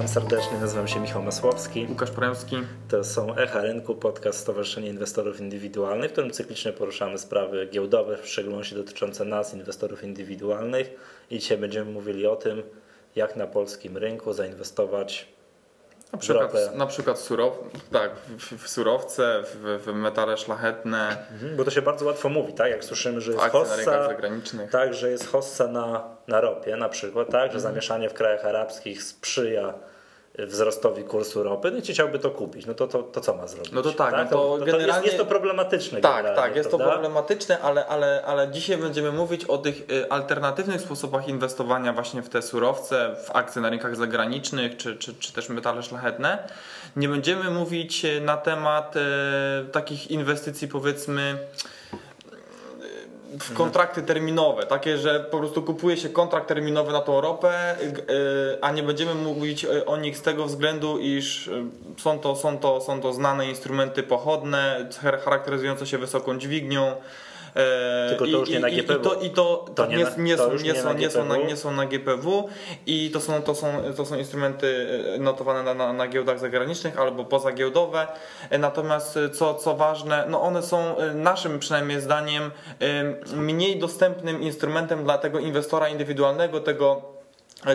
Witam serdecznie, nazywam się Michał Masłowski. Łukasz Poremski. To są Echa Rynku, podcast Stowarzyszenia Inwestorów Indywidualnych, w którym cyklicznie poruszamy sprawy giełdowe, w szczególności dotyczące nas, inwestorów indywidualnych. I dzisiaj będziemy mówili o tym, jak na polskim rynku zainwestować na przykład, na przykład surow, tak, w, w surowce, w, w, metale szlachetne. Mhm, bo to się bardzo łatwo mówi, tak? Jak słyszymy, że jest hossa. Tak, że jest hossa na, na ropie na przykład, tak? Że mhm. zamieszanie w krajach arabskich sprzyja wzrostowi kursu ropy, no i chciałby to kupić, no to, to, to co ma zrobić? No to tak, tak? No to, to, generalnie... jest, jest, to problematyczne. Tak, tak, jest prawda? to problematyczne, ale, ale, ale dzisiaj będziemy mówić o tych y, alternatywnych sposobach inwestowania właśnie w te surowce, w akcje na rynkach zagranicznych, czy, czy, czy też metale szlachetne. Nie będziemy mówić y, na temat e, takich inwestycji powiedzmy w kontrakty terminowe, takie, że po prostu kupuje się kontrakt terminowy na tą ropę, y, a nie będziemy mówić o nich z tego względu, iż y, są to, są to, są to znane instrumenty pochodne, charakteryzujące się wysoką dźwignią, E, Tylko to już nie na GPW. I to, i to, to nie, nie, są, nie, są, nie, są na, nie są na GPW i to są, to są, to są instrumenty notowane na, na, na giełdach zagranicznych albo pozagiełdowe. E, natomiast co, co ważne, no one są naszym przynajmniej zdaniem mniej dostępnym instrumentem dla tego inwestora indywidualnego, tego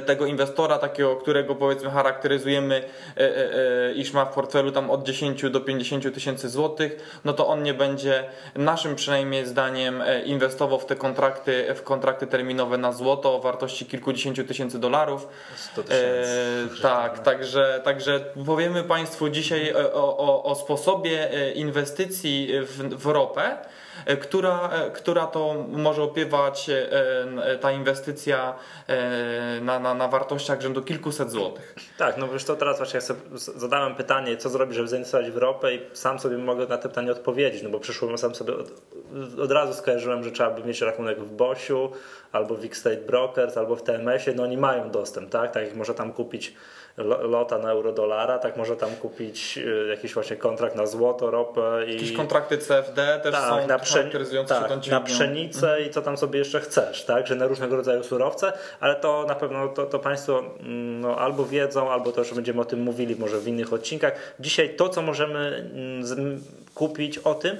tego inwestora, takiego, którego powiedzmy charakteryzujemy, e, e, e, iż ma w portfelu tam od 10 do 50 tysięcy złotych, no to on nie będzie naszym przynajmniej zdaniem inwestował w te kontrakty, w kontrakty terminowe na złoto o wartości kilkudziesięciu tysięcy dolarów. 100 tysięcy. tak, także, także powiemy Państwu dzisiaj o, o, o sposobie inwestycji w, w ropę, E, która, e, która to może opiewać e, ta inwestycja na, na, na wartościach rzędu kilkuset złotych. Tak, no wiesz to teraz właśnie ja zadałem pytanie, co zrobić, żeby zainwestować w ropę i sam sobie mogę na to pytanie odpowiedzieć, no bo przyszło sam sobie od, od razu skojarzyłem, że trzeba by mieć rachunek w Bosiu, albo w X-State Brokers, albo w TMS-ie, no oni mają dostęp, tak? Tak jak może tam kupić lota na euro-dolara, tak może tam kupić y, jakiś właśnie kontrakt na złoto, ropę. I... Jakieś kontrakty CFD też tak, są na charakteryzujące tak, się na pszenicę mhm. i co tam sobie jeszcze chcesz, tak? Że na różnego rodzaju surowce, ale to na pewno to, to Państwo mm, no, albo wiedzą, albo też będziemy o tym mówili może w innych odcinkach. Dzisiaj to, co możemy mm, kupić o tym,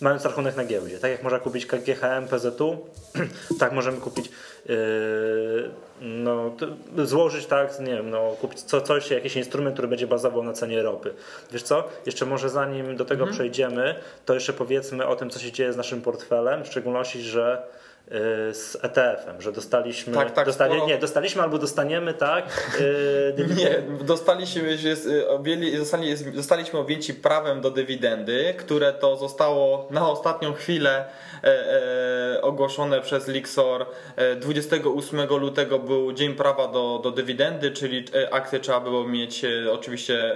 mając rachunek na giełdzie. Tak jak można kupić KGHM, PZU, tak możemy kupić, no, złożyć tak, nie wiem, no, kupić co, coś, jakiś instrument, który będzie bazował na cenie ropy. Wiesz co? Jeszcze może zanim do tego mhm. przejdziemy, to jeszcze powiedzmy o tym, co się dzieje z naszym portfelem, w szczególności, że z ETF-em, że dostaliśmy, tak, tak, dostali, sporo... nie, dostaliśmy albo dostaniemy, tak? Yy, nie, dostaliśmy, jest, y, objęli, zostali, zostaliśmy objęci prawem do dywidendy, które to zostało na ostatnią chwilę e, e, ogłoszone przez Lixor. 28 e, lutego był dzień prawa do, do dywidendy, czyli e, akcje trzeba było mieć e, oczywiście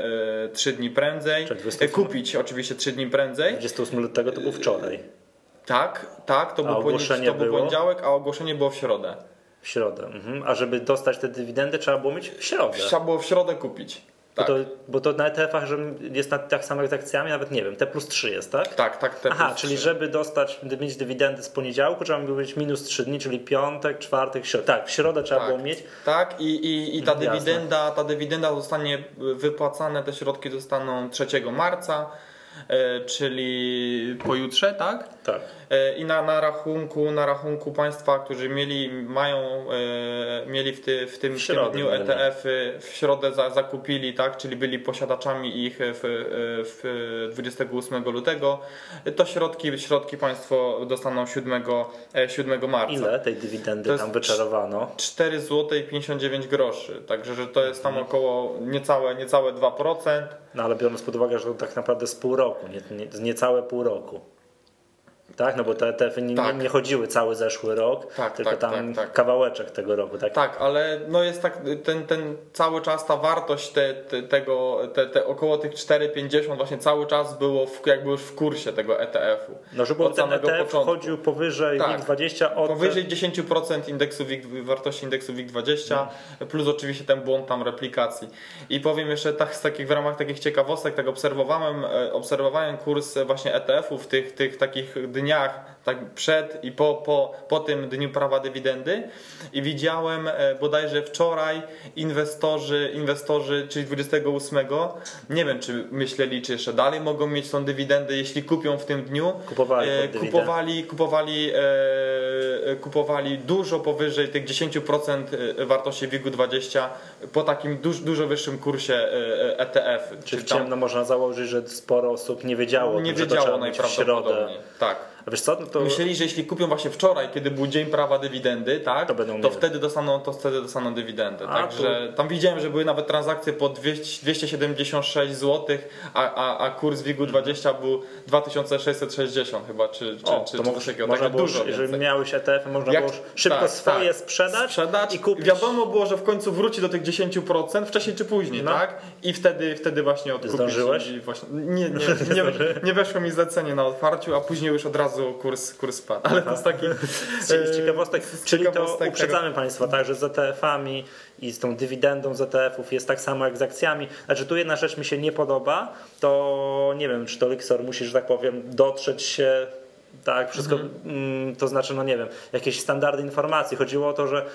3 dni prędzej, kupić oczywiście 3 dni prędzej. 28 lutego to był wczoraj. Tak, tak, to, był, ogłoszenie to był poniedziałek, a ogłoszenie było w środę. W środę. Mhm. A żeby dostać te dywidendy, trzeba było mieć w środę. Trzeba było w środę kupić. Tak. Bo, to, bo to na ETF-ach że jest na, tak samo jak z akcjami, nawet nie wiem, T plus 3 jest, tak? Tak, tak. T Aha, czyli 3. żeby dostać, mieć dywidendy z poniedziałku, trzeba było mieć minus 3 dni, czyli piątek, czwartek, środę. Tak, w środę trzeba tak, było mieć. Tak, i, i, i ta, dywidenda, ta dywidenda zostanie wypłacane, te środki zostaną 3 marca. E, czyli pojutrze, tak? Tak. E, I na, na, rachunku, na rachunku państwa, którzy mieli, mają, e, mieli w, ty, w tym, w, w tym dniu ETF-y w środę za, zakupili, tak? Czyli byli posiadaczami ich w, w 28 lutego, to środki, środki państwo dostaną 7, 7 marca. Ile tej dywidendy tam wyczarowano? 4 zł 59 groszy, także że to jest tam mhm. około niecałe, niecałe 2%. No ale biorąc pod uwagę, że to tak naprawdę z pół roku, nie, nie, niecałe pół roku. Tak, no bo te ETF-y nie, tak. nie, chodziły cały zeszły rok, tak, tylko tak, tam tak, tak. kawałeczek tego roku. Tak, tak ale no jest tak, ten, ten cały czas ta wartość te, te, tego, te, te około tych 4,50 właśnie cały czas było w, jakby już w kursie tego ETF-u. No, żeby od ten ETF początku. chodził powyżej tak, WIG20 od... Powyżej 10% indeksu WIG, wartości indeksu WIG20 hmm. plus oczywiście ten błąd tam replikacji. I powiem jeszcze tak, z takich, w ramach takich ciekawostek, tak obserwowałem, e, obserwowałem kurs właśnie ETF-ów, tych, tych takich dniach tak przed i po, po, po tym dniu prawa dywidendy i widziałem e, bodajże wczoraj inwestorzy, inwestorzy, czyli 28, nie wiem czy myśleli, czy jeszcze dalej mogą mieć tą dywidendę, jeśli kupią w tym dniu. Kupowali, e, kupowali, kupowali, e, kupowali dużo powyżej tych 10% e, wartości WIG-20 po takim duż, dużo wyższym kursie ETF. Czyli, czyli tam, ciemno można założyć, że sporo osób nie wiedziało, nie wiedziało najprawdopodobniej. Tak. A wiesz co, no to... Myśleli, że jeśli kupią właśnie wczoraj, kiedy był dzień prawa dywidendy, tak, to, to wtedy dostaną to wtedy dostaną dywidendę. A, Także tam widziałem, że były nawet transakcje po 200, 276 zł, a, a, a kurs WIG-20 był 2660 chyba, czy, czy, o, czy, to coś takiego. Można tak było, dużo jeżeli miałeś ETF, można Jak, było szybko tak, swoje tak. sprzedać, sprzedać i kupić. Wiadomo było, że w końcu wróci do tych 10% wcześniej czy później, no. tak? I wtedy, wtedy właśnie odkupić. Zdążyłeś? Właśnie, nie, nie, nie, nie, nie weszło mi zlecenie na otwarciu, a później już od razu kurs, kurs spadł. Ale to jest taki z ciekawostek. Czyli to uprzedzamy tego. Państwa, tak, że z ETF-ami i z tą dywidendą z ETF-ów jest tak samo jak z akcjami. Znaczy tu jedna rzecz mi się nie podoba, to nie wiem, czy to Lixor musi, że tak powiem, dotrzeć się tak, wszystko, mhm. Mm, to znaczy, no nie wiem, jakieś standardy informacji. Chodziło o to, że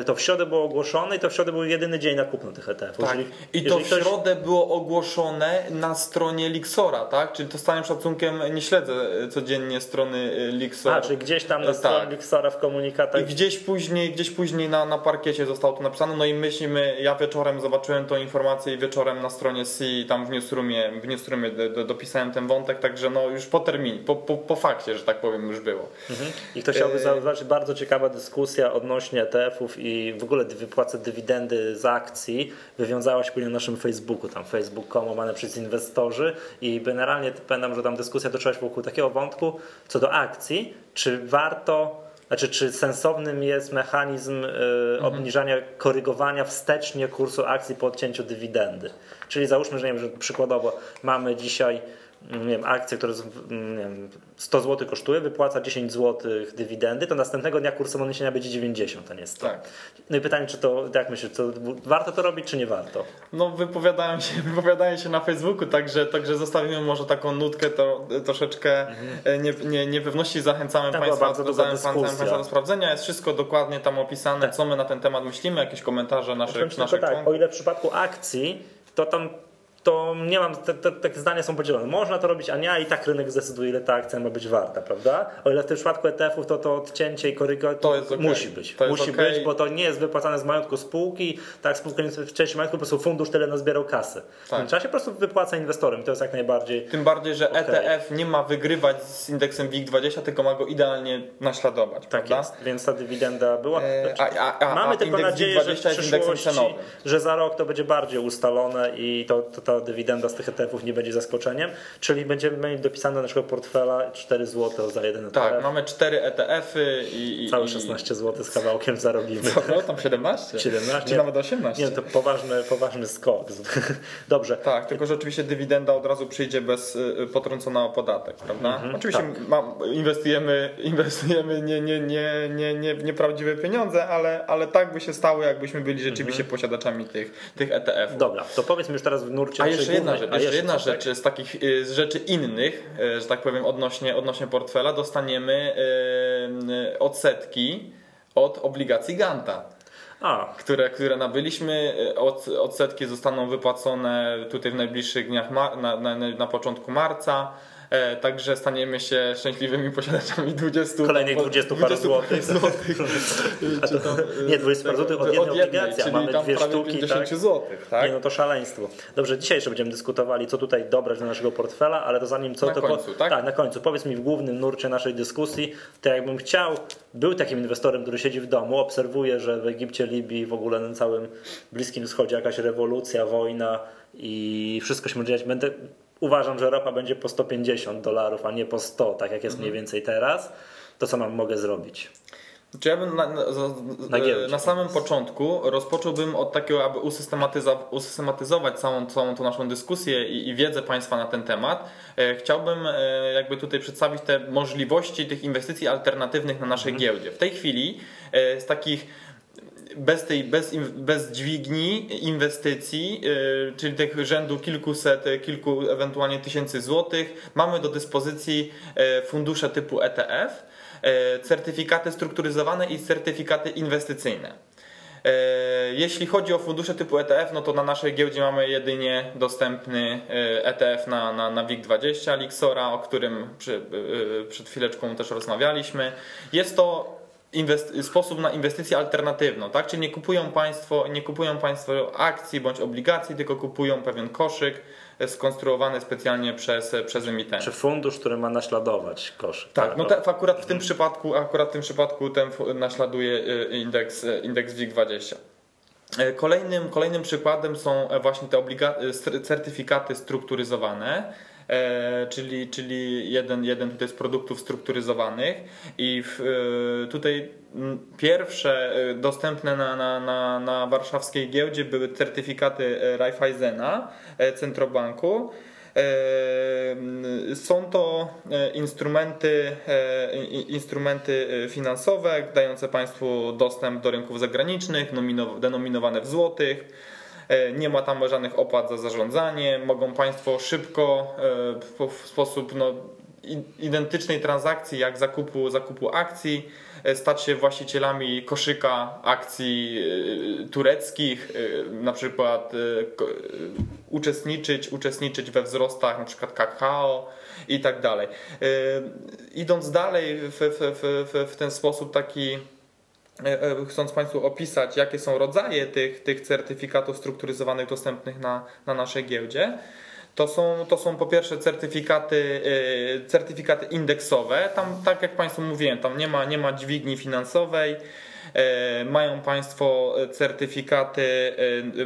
y, to w środę było ogłoszone i to w środę był jedyny dzień na kupno tych ETF-ów. Tak. I to w ktoś... środę było ogłoszone na stronie Lixora, tak? Czyli to z całym szacunkiem nie śledzę y, codziennie strony y, Lixora. A, czyli gdzieś tam na tak. stronie Lixora w komunikatach. I gdzieś później, gdzieś później na, na parkiecie zostało to napisane, no i myślimy, ja wieczorem zobaczyłem tą informację i wieczorem na stronie C tam w newsroomie, w newsroomie do, do, dopisałem ten wątek, także no już po terminie, po, po, po fakcie, że tak powiem, już było. Mhm. I to chciałby e, zauważyć, bardzo ciekawa dyskusja odnośnie ETF-ów i w ogóle wypłaty dywidendy z akcji wywiązała się później na naszym Facebooku, tam facebook.com łamane przez inwestorzy i generalnie pamiętam, że tam dyskusja toczyła się wokół takiego wątku co do akcji, czy warto znaczy, czy sensownym jest mechanizm y, mhm. obniżania, korygowania wstecznie kursu akcji po odcięciu dywidendy? Czyli załóżmy, że, nie wiem, że przykładowo mamy dzisiaj nie wiem, akcję, która nie wiem, 100 zł kosztuje, wypłaca 10 zł dywidendy, to następnego dnia kurs odniesienia będzie 90, a nie 100. Tak. No i pytanie, czy to, jak myślisz, to warto to robić, czy nie warto? No wypowiadałem się, wypowiadałem się na Facebooku, także, także zostawimy może taką nutkę to, troszeczkę mhm. nie, nie, niepewności, zachęcamy Tam Państwa, bardzo zachęcamy Państwa do sprawdzenia, jest wszystko dokładnie tam opisane, tak. co my na ten temat myślimy, jakieś komentarze naszych, naszych tak, O ile w przypadku akcji, to tam to nie mam, te, te, te, zdania są podzielone. Można to robić, a nie, a i tak rynek zdecyduje, ile ta akcja ma być warta, prawda? O ile w tym przypadku ETF-ów to to odcięcie i koryga to okay. musi być. To musi okay. być, bo to nie jest wypłacane z majątku spółki, tak, spółka nie jest w części majątku, po prostu fundusz tyle nazbierał kasy. Tak. W czasie po prostu wypłaca inwestorem i to jest jak najbardziej. Tym bardziej, że okay. ETF nie ma wygrywać z indeksem WIG20, tylko ma go idealnie naśladować. Tak prawda? jest, więc ta dywidenda była. E, a, a, a, Mamy tylko nadzieję, że w przyszłości, że za rok to będzie bardziej ustalone i to, to ta dywidenda z tych ETF-ów nie będzie zaskoczeniem, czyli będziemy mieli dopisane do naszego portfela 4 zł za jeden ETF. Tak, mamy 4 ETF-y i, i całe 16 zł z kawałkiem zarobimy. Co, no, tam 17? 17. Czy nawet 18? Nie, to poważny, poważny skok. Dobrze. Tak, tylko że oczywiście dywidenda od razu przyjdzie bez y, potrącona o podatek, prawda? Mhm, oczywiście tak. ma, inwestujemy, inwestujemy nie, nie, nie, nie, nie, nieprawdziwe pieniądze, ale, ale tak by się stało, jakbyśmy byli rzeczywiście mhm. posiadaczami tych, tych ETF-ów. Dobra, to powiedzmy już teraz w nurcie. A jeszcze jedna rzecz, jeszcze jedna rzecz z takich y, z rzeczy innych, y, że tak powiem, odnośnie, odnośnie portfela, dostaniemy y, odsetki od obligacji Ganta. A. Które, które nabyliśmy, od, odsetki zostaną wypłacone tutaj w najbliższych dniach, na, na, na początku marca. E, także staniemy się szczęśliwymi posiadaczami 20 kolejnych 20, 20 parę złotych. złotych. nie, 20 parę złotych od jednej obligacji, a mamy dwie sztuki. 50 tak? złotych, tak? Nie, no to szaleństwo. Dobrze, dzisiaj jeszcze będziemy dyskutowali, co tutaj dobrać do naszego portfela, ale to zanim co na to. Końcu, po... tak? tak, na końcu. Powiedz mi w głównym nurcie naszej dyskusji, to jakbym chciał, był takim inwestorem, który siedzi w domu, obserwuje, że w Egipcie, Libii, w ogóle na całym Bliskim Wschodzie jakaś rewolucja, wojna i wszystko się może dziać. Będę uważam, że ropa będzie po 150 dolarów, a nie po 100, tak jak jest mniej mhm. więcej teraz, to co mam mogę zrobić? Czy ja bym na, na, na, na, samym początku rozpocząłbym od takiego, aby usystematyzować całą, całą tą naszą dyskusję i, i wiedzę Państwa na ten temat. E, chciałbym e, jakby tutaj przedstawić te możliwości tych inwestycji alternatywnych na naszej mhm. giełdzie. W tej chwili e, z takich bez tej, bez, bez dźwigni inwestycji, yy, czyli tych rzędu kilkuset, kilku ewentualnie tysięcy złotych, mamy do dyspozycji yy, fundusze typu ETF, yy, certyfikaty strukturyzowane i certyfikaty inwestycyjne. Jeśli chodzi o fundusze typu ETF, no to na naszej giełdzie mamy jedynie dostępny ETF na, na, na WIG20 Lixora, o którym przy, przed chwileczką też rozmawialiśmy. Jest to sposób na inwestycję alternatywną, tak? Czyli nie kupują państwo, nie kupują państwo akcji bądź obligacji, tylko kupują pewien koszyk skonstruowany specjalnie przez, przez emitenta. Czy fundusz, który ma naśladować koszyk. Tak, tak no te, akurat w tym przypadku, akurat w tym przypadku ten naśladuje y, indeks, indeks WIG20. Y, kolejnym, kolejnym przykładem są właśnie te certyfikaty strukturyzowane E, czyli, czyli jeden, jeden tutaj z produktów strukturyzowanych i w, e, tutaj pierwsze e, dostępne na, na, na, na warszawskiej giełdzie były certyfikaty Raiffeisena, Centrobanku. Są to instrumenty, instrumenty finansowe dające Państwu dostęp do rynków zagranicznych, denominowane w złotych E, nie ma tam żadnych opłat za zarządzanie. Mogą Państwo szybko, e, w sposób no, identycznej transakcji jak zakupu, zakupu akcji, e, stać się właścicielami koszyka akcji tureckich, na przykład uczestniczyć, uczestniczyć we wzrostach na przykład kakao i tak dalej. Idąc dalej w, w, w, w ten sposób taki E, e, chcąc Państwu opisać, jakie są rodzaje tych, tych certyfikatów strukturyzowanych dostępnych na, na naszej giełdzie, to są, to są po pierwsze certyfikaty, e, certyfikaty indeksowe. Tam, tak jak Państwu mówiłem, tam nie ma, nie ma dźwigni finansowej. Mają Państwo certyfikaty,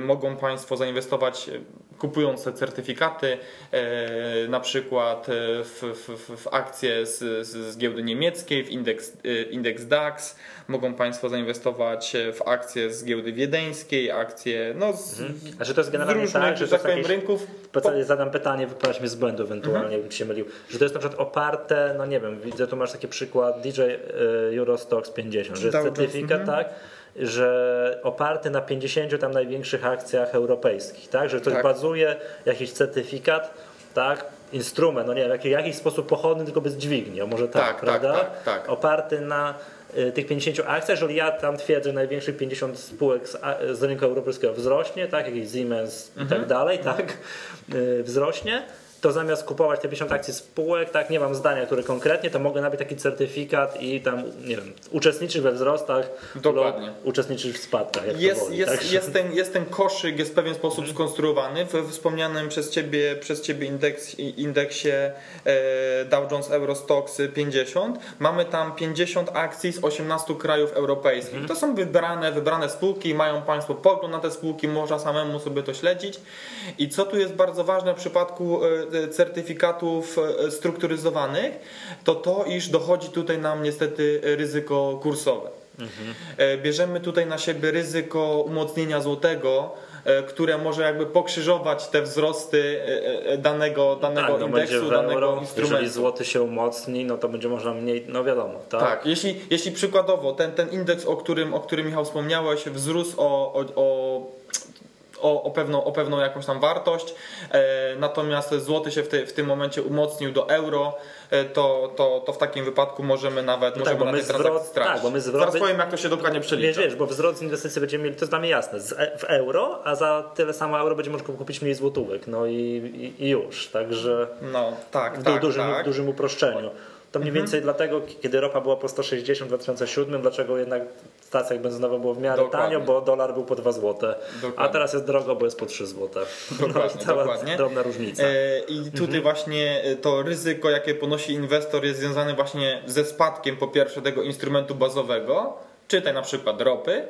mogą Państwo zainwestować kupując certyfikaty, e, na przykład e, w, w, w akcje z, z, giełdy niemieckiej, w indeks, e, indeks DAX, mogą Państwo zainwestować w akcje z giełdy wiedeńskiej, akcje no, z, mhm. A czy to jest generalnie różnych, tak, że tak powiem, rynków? Po... Zadam pytanie, wyprowadź mnie z błędu ewentualnie, mhm. bym się mylił. Że to jest na przykład oparte, no nie wiem, widzę tu masz taki przykład DJ Eurostox 50, że jest certyfikat, mhm. tak? Że oparty na 50 tam największych akcjach europejskich, tak? Że ktoś tak. bazuje jakiś certyfikat, tak? Instrument, no nie wiem, w jakiś sposób pochodny, tylko bez dźwigni, może tak, tak, tak prawda? Tak, tak, Oparty na y, tych 50 akcjach, jeżeli ja tam twierdzę, że największych 50 spółek z, z rynku europejskiego wzrośnie, tak, jakiś Siemens mhm. i tak mhm. dalej, tak, y, wzrośnie, to zamiast kupować te 50 akcji spółek, tak, nie mam zdania, który konkretnie, to mogę nabyć taki certyfikat i tam, nie wiem, uczestniczyć we wzrostach Dokładnie. lub uczestniczyć w spadkach. Jest, woli, jest, tak? jest, ten, jest ten koszyk, jest w pewien sposób hmm. skonstruowany w wspomnianym przez Ciebie, przez ciebie indeks, indeksie e, Dow Jones Eurostox 50. Mamy tam 50 akcji z 18 krajów europejskich. Hmm. To są wybrane, wybrane spółki, mają Państwo pogląd na te spółki, można samemu sobie to śledzić. I co tu jest bardzo ważne w przypadku e, certyfikatów e, strukturyzowanych, to to, iż dochodzi tutaj nam niestety ryzyko kursowe. Mhm. Bierzemy tutaj na siebie ryzyko umocnienia złotego, e, które może jakby pokrzyżować te wzrosty danego, danego tak, no indeksu, danego euro, instrumentu. Jeżeli złoty się umocni, no to będzie można mniej, no wiadomo. Tak, tak jeśli, jeśli przykładowo ten, ten indeks, o którym, o którym Michał wspomniałeś, wzrósł o, o, o o, o, pewną, o pewną jakąś tam wartość, e, natomiast złoty się w, te, w tym momencie umocnił do euro, e, to, to, to w takim wypadku możemy nawet no możemy tak, na tej transakcji stracić. Tak, bo my zwrot... Zaraz powiem, jak to się dokładnie przelicza. Wiesz, wiesz, bo wzrost inwestycji będziemy mieli, to jest dla mnie jasne, w euro, a za tyle samo euro będzie można kupić mniej złotówek, no i, i, i już, także no, tak, w tak, dużym, tak. dużym uproszczeniu. To mniej mhm. więcej dlatego, kiedy ropa była po 160 w 2007, dlaczego jednak w stacjach benzynowych było w miarę dokładnie. tanio, bo dolar był po 2 zł, dokładnie. a teraz jest drogo, bo jest po 3 zł. Dokładnie, no, dokładnie. drobna różnica. E, I tutaj mhm. właśnie e, to ryzyko, jakie ponosi inwestor jest związane właśnie ze spadkiem po pierwsze tego instrumentu bazowego, czytaj na przykład ropy,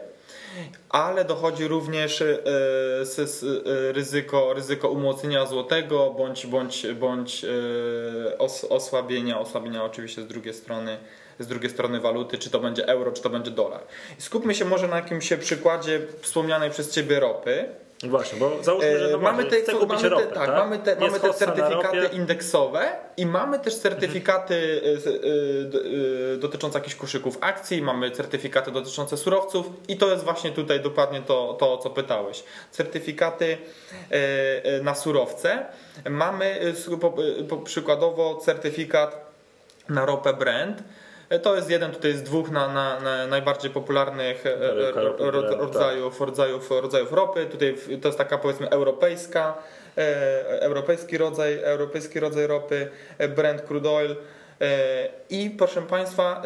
ale dochodzi również e, e, ryzyko, ryzyko umocnienia złotego bądź, bądź, bądź e, osłabienia, osłabienia oczywiście z drugiej strony z drugiej strony waluty, czy to będzie euro, czy to będzie dolar. skupmy się może na jakimś przykładzie wspomnianej przez Ciebie ropy. Właśnie, bo załóżmy, że no mamy te, mamy ropę, te, tak, tak? Mamy te, mamy te certyfikaty indeksowe i mamy też certyfikaty mhm. dotyczące jakichś koszyków akcji, mamy certyfikaty dotyczące surowców i to jest właśnie tutaj dokładnie to, to co pytałeś. Certyfikaty na surowce. Mamy przykładowo certyfikat na ropę Brent E, to jest jeden tutaj z dwóch na, na, na najbardziej popularnych e, e, rodzajów, rodzajów, rodzajów ropy. Tutaj to jest taka powiedzmy europejska, europejski rodzaj, europejski rodzaj ropy, Brent Crude Oil. I proszę Państwa,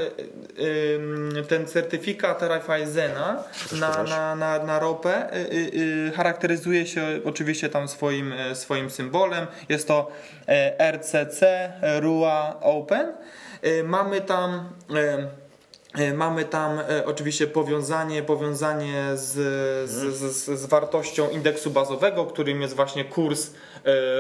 ten certyfikat Raiffeisena na, na, na, na ropę charakteryzuje się oczywiście tam swoim, swoim symbolem. Jest to RCC RUA Open. E, mamy tam e, e, Mamy tam oczywiście powiązanie, powiązanie z, z, z, z, wartością indeksu bazowego, którym jest właśnie kurs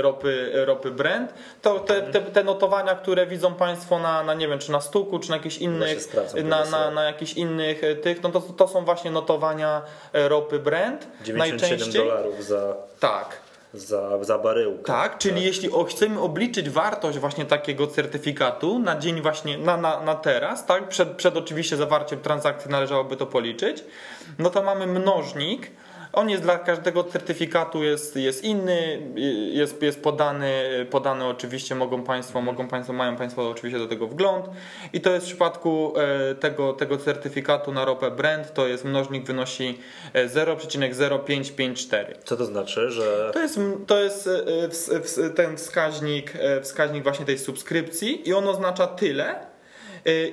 ropy, ropy Brent. To te, te, te notowania, które widzą Państwo na, na nie wiem, czy na stuku, czy na jakichś innych, na, na, na jakichś innych tych, no to, to są właśnie notowania ropy Brent. 97 najczęściej. dolarów za. Tak za, za baryłkę. Tak, czyli tak. jeśli chcemy obliczyć wartość właśnie takiego certyfikatu na dzień właśnie, na, na, na teraz, tak, przed, przed oczywiście zawarciem transakcji należałoby to policzyć, no to mamy mnożnik on jest dla każdego certyfikatu jest, jest inny, jest, jest podany, podany oczywiście mogą Państwo, mogą Państwo, mają Państwo oczywiście do tego wgląd i to jest w przypadku e, tego, tego certyfikatu na ropę Brent, to jest mnożnik wynosi 0,0554. E, Co to znaczy, że... To jest, to jest e, ten wskaźnik, wskaźnik właśnie tej subskrypcji i on oznacza tyle,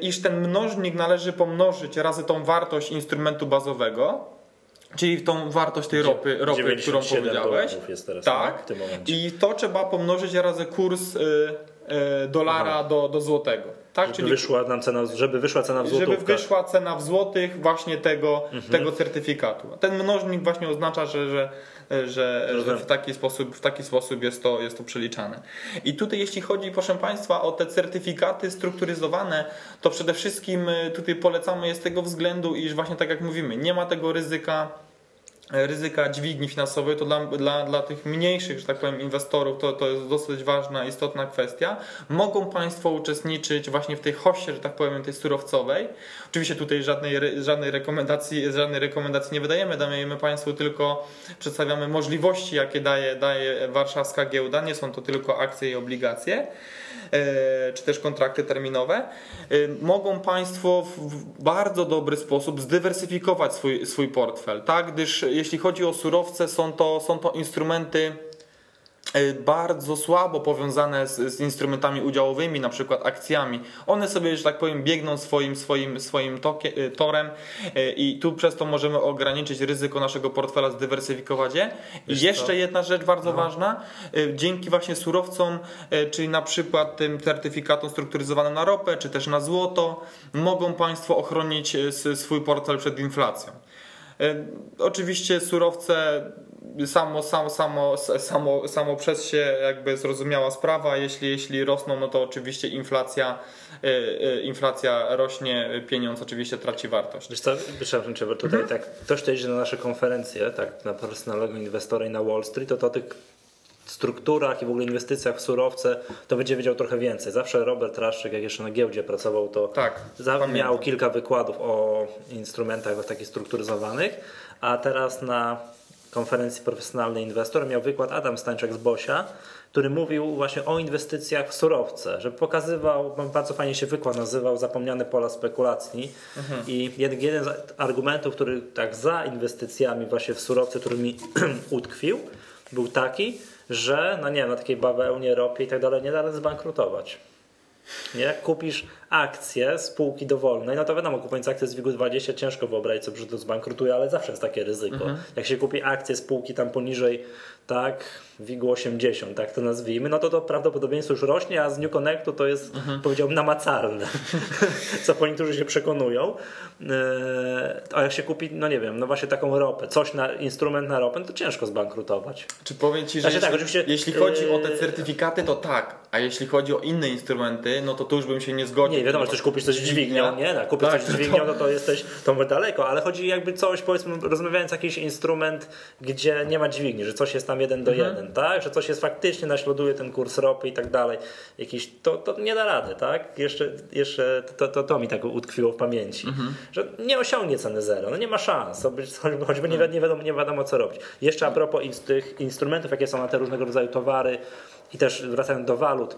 iż ten mnożnik należy pomnożyć razy tą wartość instrumentu bazowego, Czyli tą wartość tej ropy, ropy którą powiedziałeś. Jest teraz tak. w tym momencie. I to trzeba pomnożyć razy kurs y, y, dolara do, do złotego. Tak? Żeby, Czyli, wyszła nam cena, żeby wyszła cena w złotych. Żeby wyszła cena w złotych właśnie tego, mhm. tego certyfikatu. Ten mnożnik właśnie oznacza, że, że, że, że, w, taki sposób, w taki sposób jest to, jest to przeliczane. I tutaj jeśli chodzi, proszę Państwa, o te certyfikaty strukturyzowane, to przede wszystkim y, tutaj polecamy je z tego względu, iż właśnie tak jak mówimy, nie ma tego ryzyka ryzyka dźwigni finansowej, to dla, dla, dla tych mniejszych, że tak powiem, inwestorów to, to jest dosyć ważna, istotna kwestia. Mogą Państwo uczestniczyć właśnie w tej hoście, że tak powiem, tej surowcowej. Oczywiście tutaj żadnej, żadnej, rekomendacji, żadnej rekomendacji nie wydajemy, dajemy Państwu tylko, przedstawiamy możliwości, jakie daje, daje warszawska giełda, nie są to tylko akcje i obligacje. E, czy też kontrakty terminowe, e, mogą Państwo w bardzo dobry sposób zdywersyfikować swój, swój portfel, tak? gdyż jeśli chodzi o surowce, są to, są to instrumenty bardzo słabo powiązane z, z, instrumentami udziałowymi, na przykład akcjami. One sobie, że tak powiem, biegną swoim, swoim, swoim tokie, e, torem e, i tu przez to możemy ograniczyć ryzyko naszego portfela, zdywersyfikować je. I jeszcze jedna rzecz bardzo no. ważna, dzięki właśnie surowcom, czyli na przykład tym certyfikatom strukturyzowanym na ropę, czy też na złoto, mogą Państwo ochronić swój portfel przed inflacją. Oczywiście surowce samo, samo, samo, samo, samo przez się jakby zrozumiała sprawa. Jeśli, jeśli rosną, no to oczywiście inflacja, y, y, inflacja rośnie, pieniądz oczywiście traci wartość. Wiesz co, przepraszam Cię, bo tutaj mhm. tak ktoś, kto idzie na nasze konferencje, tak na personalnego inwestora i na Wall Street, to to tych strukturach i w ogóle inwestycjach w surowce, to będzie wiedział trochę więcej. Zawsze Robert Raszczyk, jak jeszcze na giełdzie pracował, to tak, miał kilka wykładów o instrumentach takich strukturyzowanych, a teraz na konferencji profesjonalny inwestor miał wykład Adam Stańczak z Bosia, który mówił właśnie o inwestycjach w surowce, że pokazywał, bardzo fajnie się wykład nazywał Zapomniane pola spekulacji mhm. i jeden, jeden z argumentów, który tak za inwestycjami właśnie w surowce, który mi utkwił, był taki, że no nie na takiej bawełnie, ropie i tak dalej nie da rady zbankrutować. Nie? Jak kupisz akcję spółki dowolnej, no to wiadomo, kupując akcję z WIG-20 ciężko wyobrazić sobie, że to zbankrutuje, ale zawsze jest takie ryzyko. Mhm. Jak się kupi akcję spółki tam poniżej tak, WIG 80, tak to nazwijmy, no to to prawdopodobieństwo już rośnie, a z New Connectu to jest, mhm. powiedziałbym, namacalne, co po niektórzy się przekonują. E, a jak się kupi, no nie wiem, no właśnie taką ropę, coś na instrument na ropę, no to ciężko zbankrutować. Czy powiem Ci, że znaczy, jeśli, tak, jeśli chodzi o te e, certyfikaty, to tak, a jeśli chodzi o inne instrumenty, no to tu już bym się nie zgodził. Nie, wiadomo, że coś kupisz coś dźwignią, nie? Tak, kupisz tak, coś dźwignią, no to jesteś to daleko, ale chodzi jakby coś, powiedzmy, rozmawiając jakiś instrument, gdzie nie ma dźwigni, że coś jest tam jeden do mhm. jeden, tak? Że coś jest faktycznie naśladuje ten kurs ropy i tak dalej. Jakiś, to, to nie da rady, tak? Jeszcze, jeszcze to, to, to mi tak utkwiło w pamięci, mhm. że nie osiągnie ceny zero, no nie ma szans, choćby, choćby nie, nie, wiadomo, nie wiadomo co robić. Jeszcze a propos tych instrumentów, jakie są na te różnego rodzaju towary i też wracając do walut,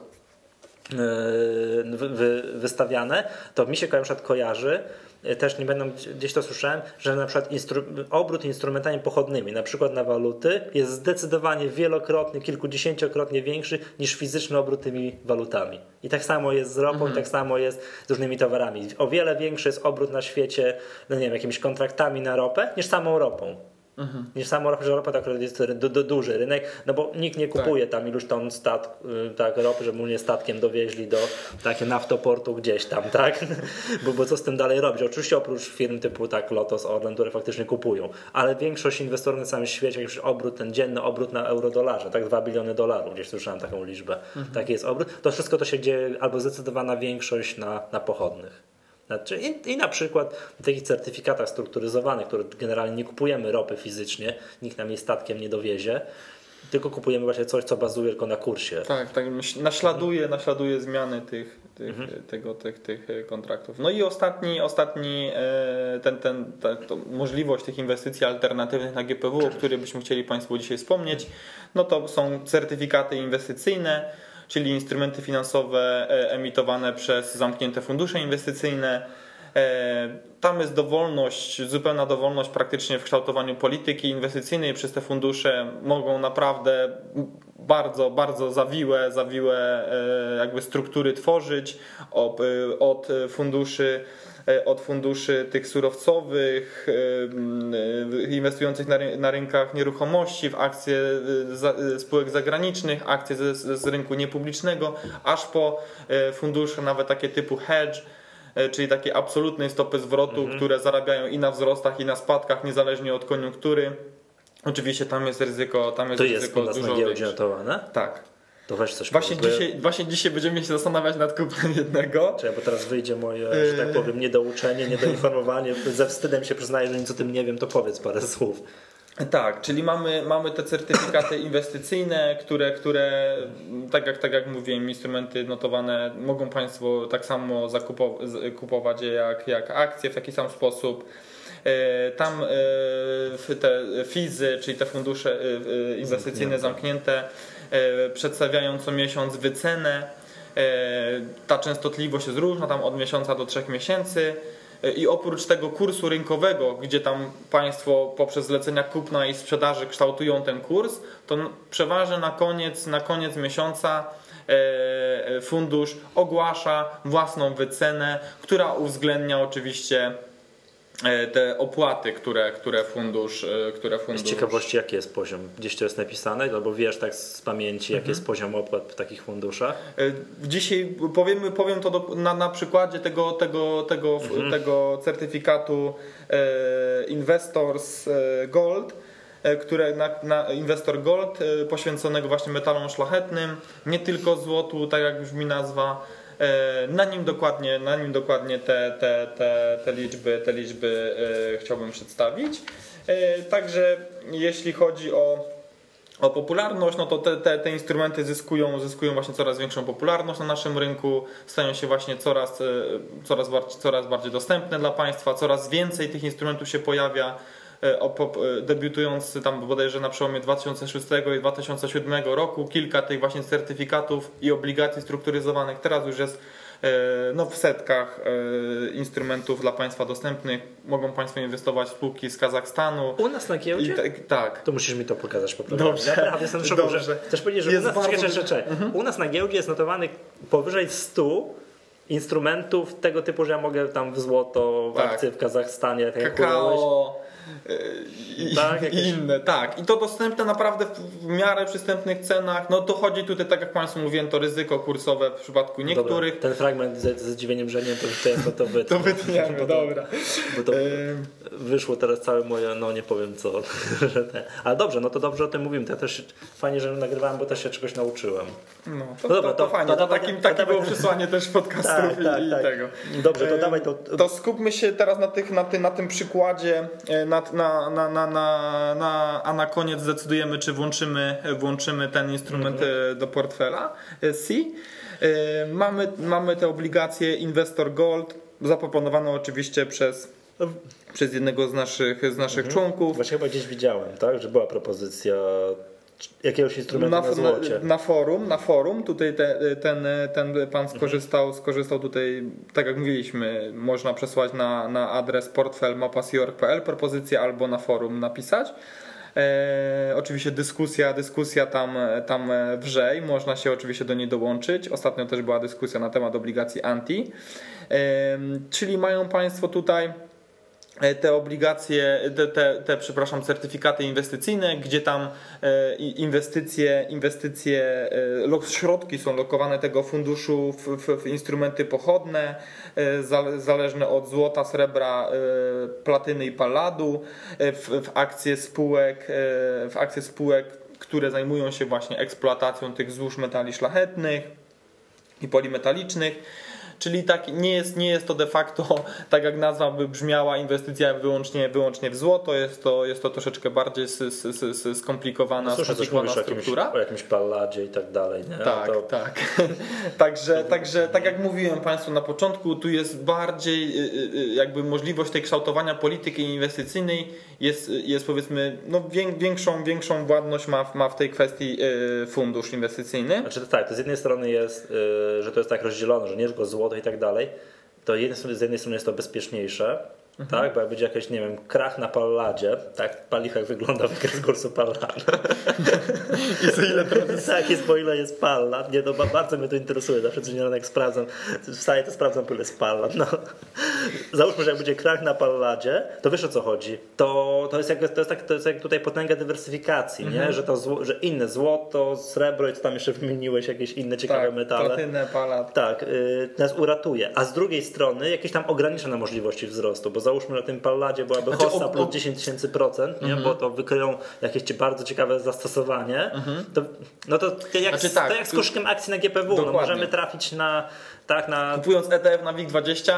yy, wystawiane, to mi się na przykład kojarzy, E, też nie będą, gdzieś to słyszałem, że na przykład instru, obrót instrumentami pochodnymi, na przykład na waluty, jest zdecydowanie wielokrotnie, kilkudziesięciokrotnie większy niż fizyczny obrót tymi walutami. I tak samo jest z ropą, mhm. i tak samo jest z różnymi towarami. O wiele większy jest obrót na świecie, no nie wiem, jakimiś kontraktami na ropę, niż samą ropą. Mhm. Niż samo ropa, tak jest du, du, duży rynek, no bo nikt nie kupuje tak. tam iluś ton stat, y, tak, ropy, żeby mu nie statkiem dowieźli do takie naftoportu gdzieś tam, tak? bo, bo co z tym dalej robić? Oczywiście oprócz firm typu tak Lotos, Orlen, które faktycznie kupują, ale większość inwestorów na całym świecie, jak już obrót, ten dzienny obrót na euro-dolarze, tak 2 biliony dolarów, gdzieś słyszałem taką liczbę, mhm. taki jest obrót, to wszystko to się dzieje, albo zdecydowana większość na, na pochodnych. Znaczy, i, I na przykład w takich certyfikatach strukturyzowanych, które generalnie nie kupujemy ropy fizycznie, nikt nam jej statkiem nie dowiezie, tylko kupujemy właśnie coś, co bazuje tylko na kursie. Tak, tak naśladuje, naśladuje zmiany tych, tych, mhm. tego, tych, tych e, kontraktów. No i ostatni, ostatni e, ten, ten, ta, możliwość tych inwestycji alternatywnych na GPW, o której byśmy chcieli Państwu dzisiaj wspomnieć, no to są certyfikaty inwestycyjne czyli instrumenty finansowe e, emitowane przez zamknięte fundusze inwestycyjne. E, tam jest dowolność, zupełna dowolność praktycznie w kształtowaniu polityki inwestycyjnej przez te fundusze. Mogą naprawdę bardzo, bardzo zawiłe, zawiłe e, jakby struktury tworzyć od funduszy E, od funduszy tych surowcowych, e, inwestujących na rynkach nieruchomości, w akcje e, spółek zagranicznych, akcje z, rynku niepublicznego, aż po fundusze nawet takie typu hedge, czyli takie absolutnej stopy zwrotu, mhm. które zarabiają i na wzrostach, i na spadkach, niezależnie od koniunktury. Oczywiście tam jest ryzyko, tam jest to ryzyko jest dużo na giełdzie notowane? Tak. To weź coś właśnie dzisiaj, właśnie dzisiaj będziemy się zastanawiać nad kupnem jednego. Czekaj, bo teraz wyjdzie moje, że tak powiem, niedouczenie, niedoinformowanie. Ze wstydem się przyznaję, że nic o tym nie wiem, to powiedz parę słów. Tak, czyli mamy, mamy te certyfikaty inwestycyjne, które, które tak, jak, tak jak mówiłem, instrumenty notowane mogą Państwo tak samo kupować jak, jak akcje w taki sam sposób. E, tam e, te FIZY, czyli te fundusze e, inwestycyjne zamknięte, przedstawiają co miesiąc wycenę. Ta częstotliwość jest różna, tam od miesiąca do trzech miesięcy. I oprócz tego kursu rynkowego, gdzie tam Państwo poprzez zlecenia kupna i sprzedaży kształtują ten kurs, to przeważnie na koniec, na koniec miesiąca fundusz ogłasza własną wycenę, która uwzględnia oczywiście E, te opłaty, które, które fundusz, e, które fundusz... Z ciekawości jaki jest poziom? Gdzieś to jest napisane? Albo wiesz tak z pamięci jaki mhm. jest poziom opłat w takich funduszach? E, dzisiaj powiem, powiem to do, na, na przykładzie tego, tego, tego, mhm. tego certyfikatu Investors Gold które na, na, Investor Gold poświęconego właśnie metalom szlachetnym, nie tylko złotu, tak jak brzmi nazwa, E, na nim dokładnie, na nim dokładnie te, te, te, te liczby, te liczby e, chciałbym przedstawić. E, także jeśli chodzi o o popularność, no to te, te, te instrumenty zyskują, zyskują właśnie coraz większą popularność na naszym rynku, stają się właśnie coraz, coraz, bardziej, coraz bardziej dostępne dla państwa, coraz więcej tych instrumentów się pojawia. E, e, debiutując tam bodajże na przełomie 2006 i 2007 roku, kilka tych właśnie certyfikatów i obligacji strukturyzowanych teraz już jest e, no, w setkach instrumentów dla Państwa dostępnych. Mogą Państwo inwestować w spółki z Kazachstanu. U nas na giełdzie? Tak, tak. To musisz mi to pokazać po prostu. Dobrze. Naprawdę jestem w szoku, Dobrze. że chcesz powiedzieć, że u nas, bardzo... czekaj, czekaj, czekaj. Mhm. u nas na giełdzie jest notowany powyżej 100 instrumentów tego typu, że ja mogę tam w złoto, w tak. akcje w Kazachstanie. Tak Kakao. I, tak, i inne, tak. I to dostępne naprawdę w miarę przystępnych cenach. No to chodzi tutaj, tak jak Państwu mówiłem, to ryzyko kursowe w przypadku niektórych. Dobra, ten fragment ze, ze zdziwieniem, że nie, to, to, to, wytnę. to wytniemy, bo to, dobra. Bo to wyszło teraz całe moje, no nie powiem co. Ale dobrze, no to dobrze o tym mówimy. To ja też fajnie, że nagrywałem, bo też się czegoś nauczyłem. No, to, no dobra, to, to, fajnie. To, to, takim, takie było przesłanie też podcastów tak, i, tak, i tak. tego. Dobrze, to dawaj to. To skupmy się teraz na, tych, na, ty, na tym przykładzie, e, na, na, na, na, na, a na koniec zdecydujemy, czy włączymy, włączymy ten instrument mhm. do portfela e, C. E, mamy, mamy te obligacje Investor Gold, zaproponowane oczywiście przez przez jednego z naszych, z naszych mhm. członków. Właśnie chyba gdzieś widziałem, tak, że była propozycja jakiegoś instrumentu na, na złocie. Na, na, forum, na forum tutaj te, ten, ten pan skorzystał, skorzystał tutaj, tak jak mówiliśmy, można przesłać na, na adres portfel.mapasjork.pl propozycję albo na forum napisać. E, oczywiście dyskusja, dyskusja tam, tam wrze i można się oczywiście do niej dołączyć. Ostatnio też była dyskusja na temat obligacji anti. E, czyli mają Państwo tutaj te obligacje, te, te, te, przepraszam, certyfikaty inwestycyjne, gdzie tam e, inwestycje, inwestycje, e, środki są lokowane tego funduszu w, w, w instrumenty pochodne, zależne od złota, srebra, platyny i palladu, w, w akcje spółek, w akcje spółek, które zajmują się właśnie eksploatacją tych złóż metali szlachetnych i polimetalicznych czyli tak, nie, jest, nie jest to de facto, tak jak nazwa by brzmiała, inwestycja wyłącznie, wyłącznie w złoto, jest to, jest to troszeczkę bardziej skomplikowana, no, skomplikowana struktura. O jakimś, o jakimś palladzie i tak dalej. Nie? Tak, to... tak. także, także, tak jak mówiłem Państwu na początku, tu jest bardziej y, y, y, jakby możliwość tej kształtowania polityki inwestycyjnej jest, jest powiedzmy, no większą, większą władność ma, ma w tej kwestii fundusz inwestycyjny. Znaczy tak, to z jednej strony jest, że to jest tak rozdzielone, że nie tylko złoto, i tak dalej, to z jednej strony jest to bezpieczniejsze, Mhm. Tak, bo jak będzie jakiś, nie wiem, krach na palladzie, tak, palich jak wygląda wykres kursu pallad. I za ile? Tak, jest, bo ile jest pallad. Nie, to bardzo mnie to interesuje, zawsze coś nie jak sprawdzam, wstaję to sprawdzam, ile jest pallad. No. Załóżmy, że jak będzie krach na palladzie, to wiesz o co chodzi. To, to, jest, jak, to, jest, tak, to jest jak tutaj potęga dywersyfikacji, mhm. nie? Że, to zło, że inne złoto, srebro i co tam jeszcze wymieniłeś, jakieś inne ciekawe tak, metale. Platynę, pallad. Tak, nas uratuje. A z drugiej strony jakieś tam ogranicza na możliwości wzrostu, bo załóżmy na tym palladzie byłaby znaczy, hossa plus 10 tysięcy procent, nie? -hmm. bo to wykryją jakieś bardzo ciekawe zastosowanie, -hmm. to, no to, jak, znaczy, tak, to jak z koszkiem akcji na GPW, no możemy trafić na tak, na... Kupując ETF na WIG20,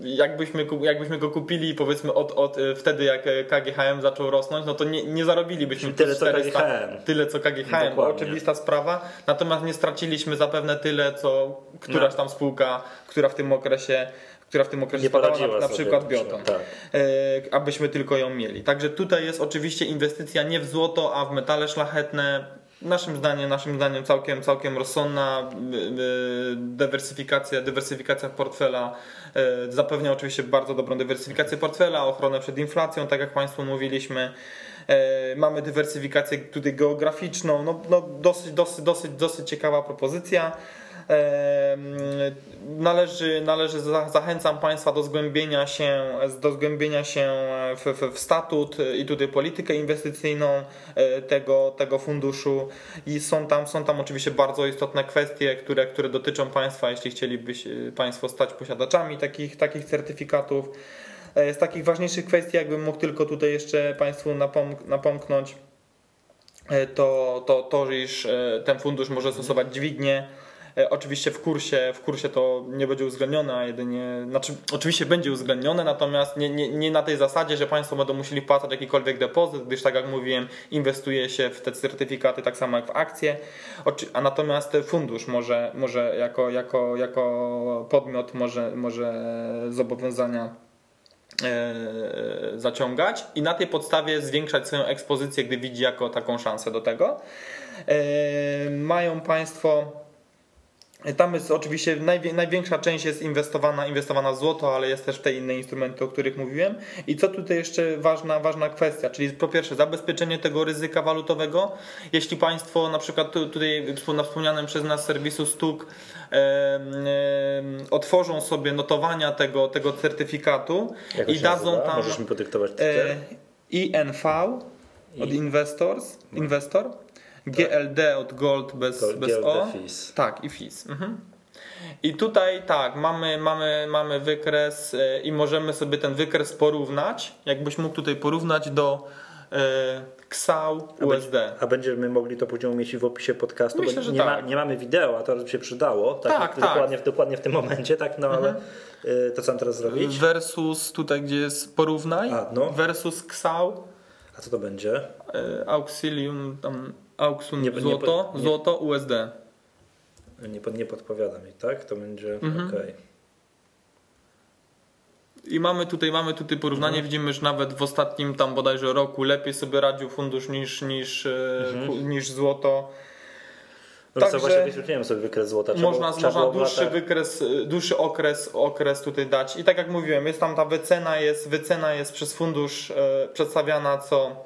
jakbyśmy, jakbyśmy go kupili powiedzmy od, od y, wtedy jak y, KGHM zaczął rosnąć, no to nie, nie zarobilibyśmy tyle co KGHM. Tyle co KGHM, bo oczywista sprawa. Natomiast nie straciliśmy zapewne tyle, co któraś no. tam spółka, która w tym okresie która w tym okresie spadała, na, na przykład Bioton, tak. e, abyśmy tylko ją mieli. Także tutaj jest oczywiście inwestycja nie w złoto, a w metale szlachetne. Naszym zdaniem, naszym zdaniem całkiem, całkiem rozsądna dywersyfikacja, dywersyfikacja portfela e, zapewnia oczywiście bardzo dobrą dywersyfikację portfela, ochronę przed inflacją, tak jak Państwu mówiliśmy. E, mamy dywersyfikację tutaj geograficzną, no, no dosyć, dosyć, dosyć, dosyć ciekawa propozycja. Należy, należy zachęcam Państwa do zgłębienia się, do zgłębienia się w, w, statut i tutaj politykę inwestycyjną e, tego, tego funduszu i są tam, są tam oczywiście bardzo istotne kwestie, które, które dotyczą Państwa, jeśli chcieliby Państwo stać posiadaczami takich, takich certyfikatów. E, z takich ważniejszych kwestii, jakbym mógł tylko tutaj jeszcze Państwu napomknąć, e, to, to to, iż ten fundusz może stosować dźwignię E, oczywiście w kursie, w kursie to nie będzie uwzględnione, a jedynie, znaczy oczywiście będzie uwzględnione, natomiast nie, nie, nie na tej zasadzie, że Państwo będą musieli wpłacać jakikolwiek depozyt, gdyż tak jak mówiłem, inwestuje się w te certyfikaty tak samo jak w akcje, a natomiast fundusz może, może jako, jako, jako podmiot może, może zobowiązania e, zaciągać i na tej podstawie zwiększać swoją ekspozycję, gdy widzi jako taką szansę do tego. E, mają Państwo tam jest oczywiście największa część jest inwestowana, inwestowana w złoto, ale jest też te inne instrumenty, o których mówiłem. I co tutaj jeszcze ważna, ważna kwestia, czyli po pierwsze zabezpieczenie tego ryzyka walutowego. Jeśli Państwo na przykład tutaj na wspomnianym przez nas serwisu Stuk e, e, otworzą sobie notowania tego, tego certyfikatu Jak i dadzą tam. Możesz mi podyktować e, INV od Investors, Investor, GLD od Gold bez, Gold, bez GLD O. FIS. Tak, i FIS. Mhm. I tutaj tak, mamy, mamy, mamy wykres e, i możemy sobie ten wykres porównać. Jakbyś mógł tutaj porównać do e, XAU USD. A będziemy mogli to później umieścić w opisie podcastu. Myślę, bo nie, tak. ma, nie mamy wideo, a to by się przydało. Tak, Tak, tak. dokładnie, W, dokładnie w tym momencie, tak, no ale y, to co mam teraz zrobić? Versus tutaj, gdzie jest porównaj, A, no. versus XAU, A co to będzie? e, Auxilium, tam Auxun Nie- nie złoto, po- nie- złoto USD. Nie, nie podpowiada mi, tak? To będzie, Mhm. okej. I mamy tutaj, mamy tutaj porównanie, Mhm. widzimy, że nawet w ostatnim tam bodajże roku lepiej sobie radził fundusz niż, niż, e, Mhm. niż złoto. No Także- właśnie wyświetliłem sobie wykres złota. Trzeba Można, trzeba można dłuższy wykres, dłuższy okres, okres tutaj dać. I tak jak mówiłem, jest tam ta wycena, jest, wycena jest przez fundusz e, przedstawiana co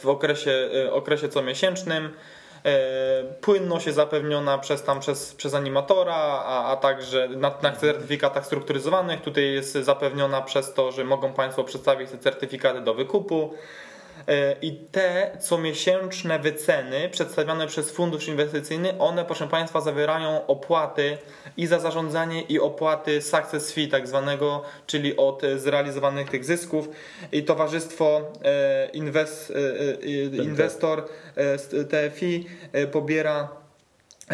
w okresie, e, okresie comiesięcznym. E, płynność jest zapewniona przez tam przez, przez animatora, a, a także na, na certyfikatach strukturyzowanych. Tutaj jest zapewniona przez to, że mogą Państwo przedstawić te certyfikaty do wykupu. E, I te comiesięczne wyceny przedstawiane przez fundusz inwestycyjny, one proszę Państwa zawierają opłaty i za zarządzanie i opłaty success fee tak zwanego, czyli od zrealizowanych tych zysków i towarzystwo e, inwest, e, inwestor z TFI pobiera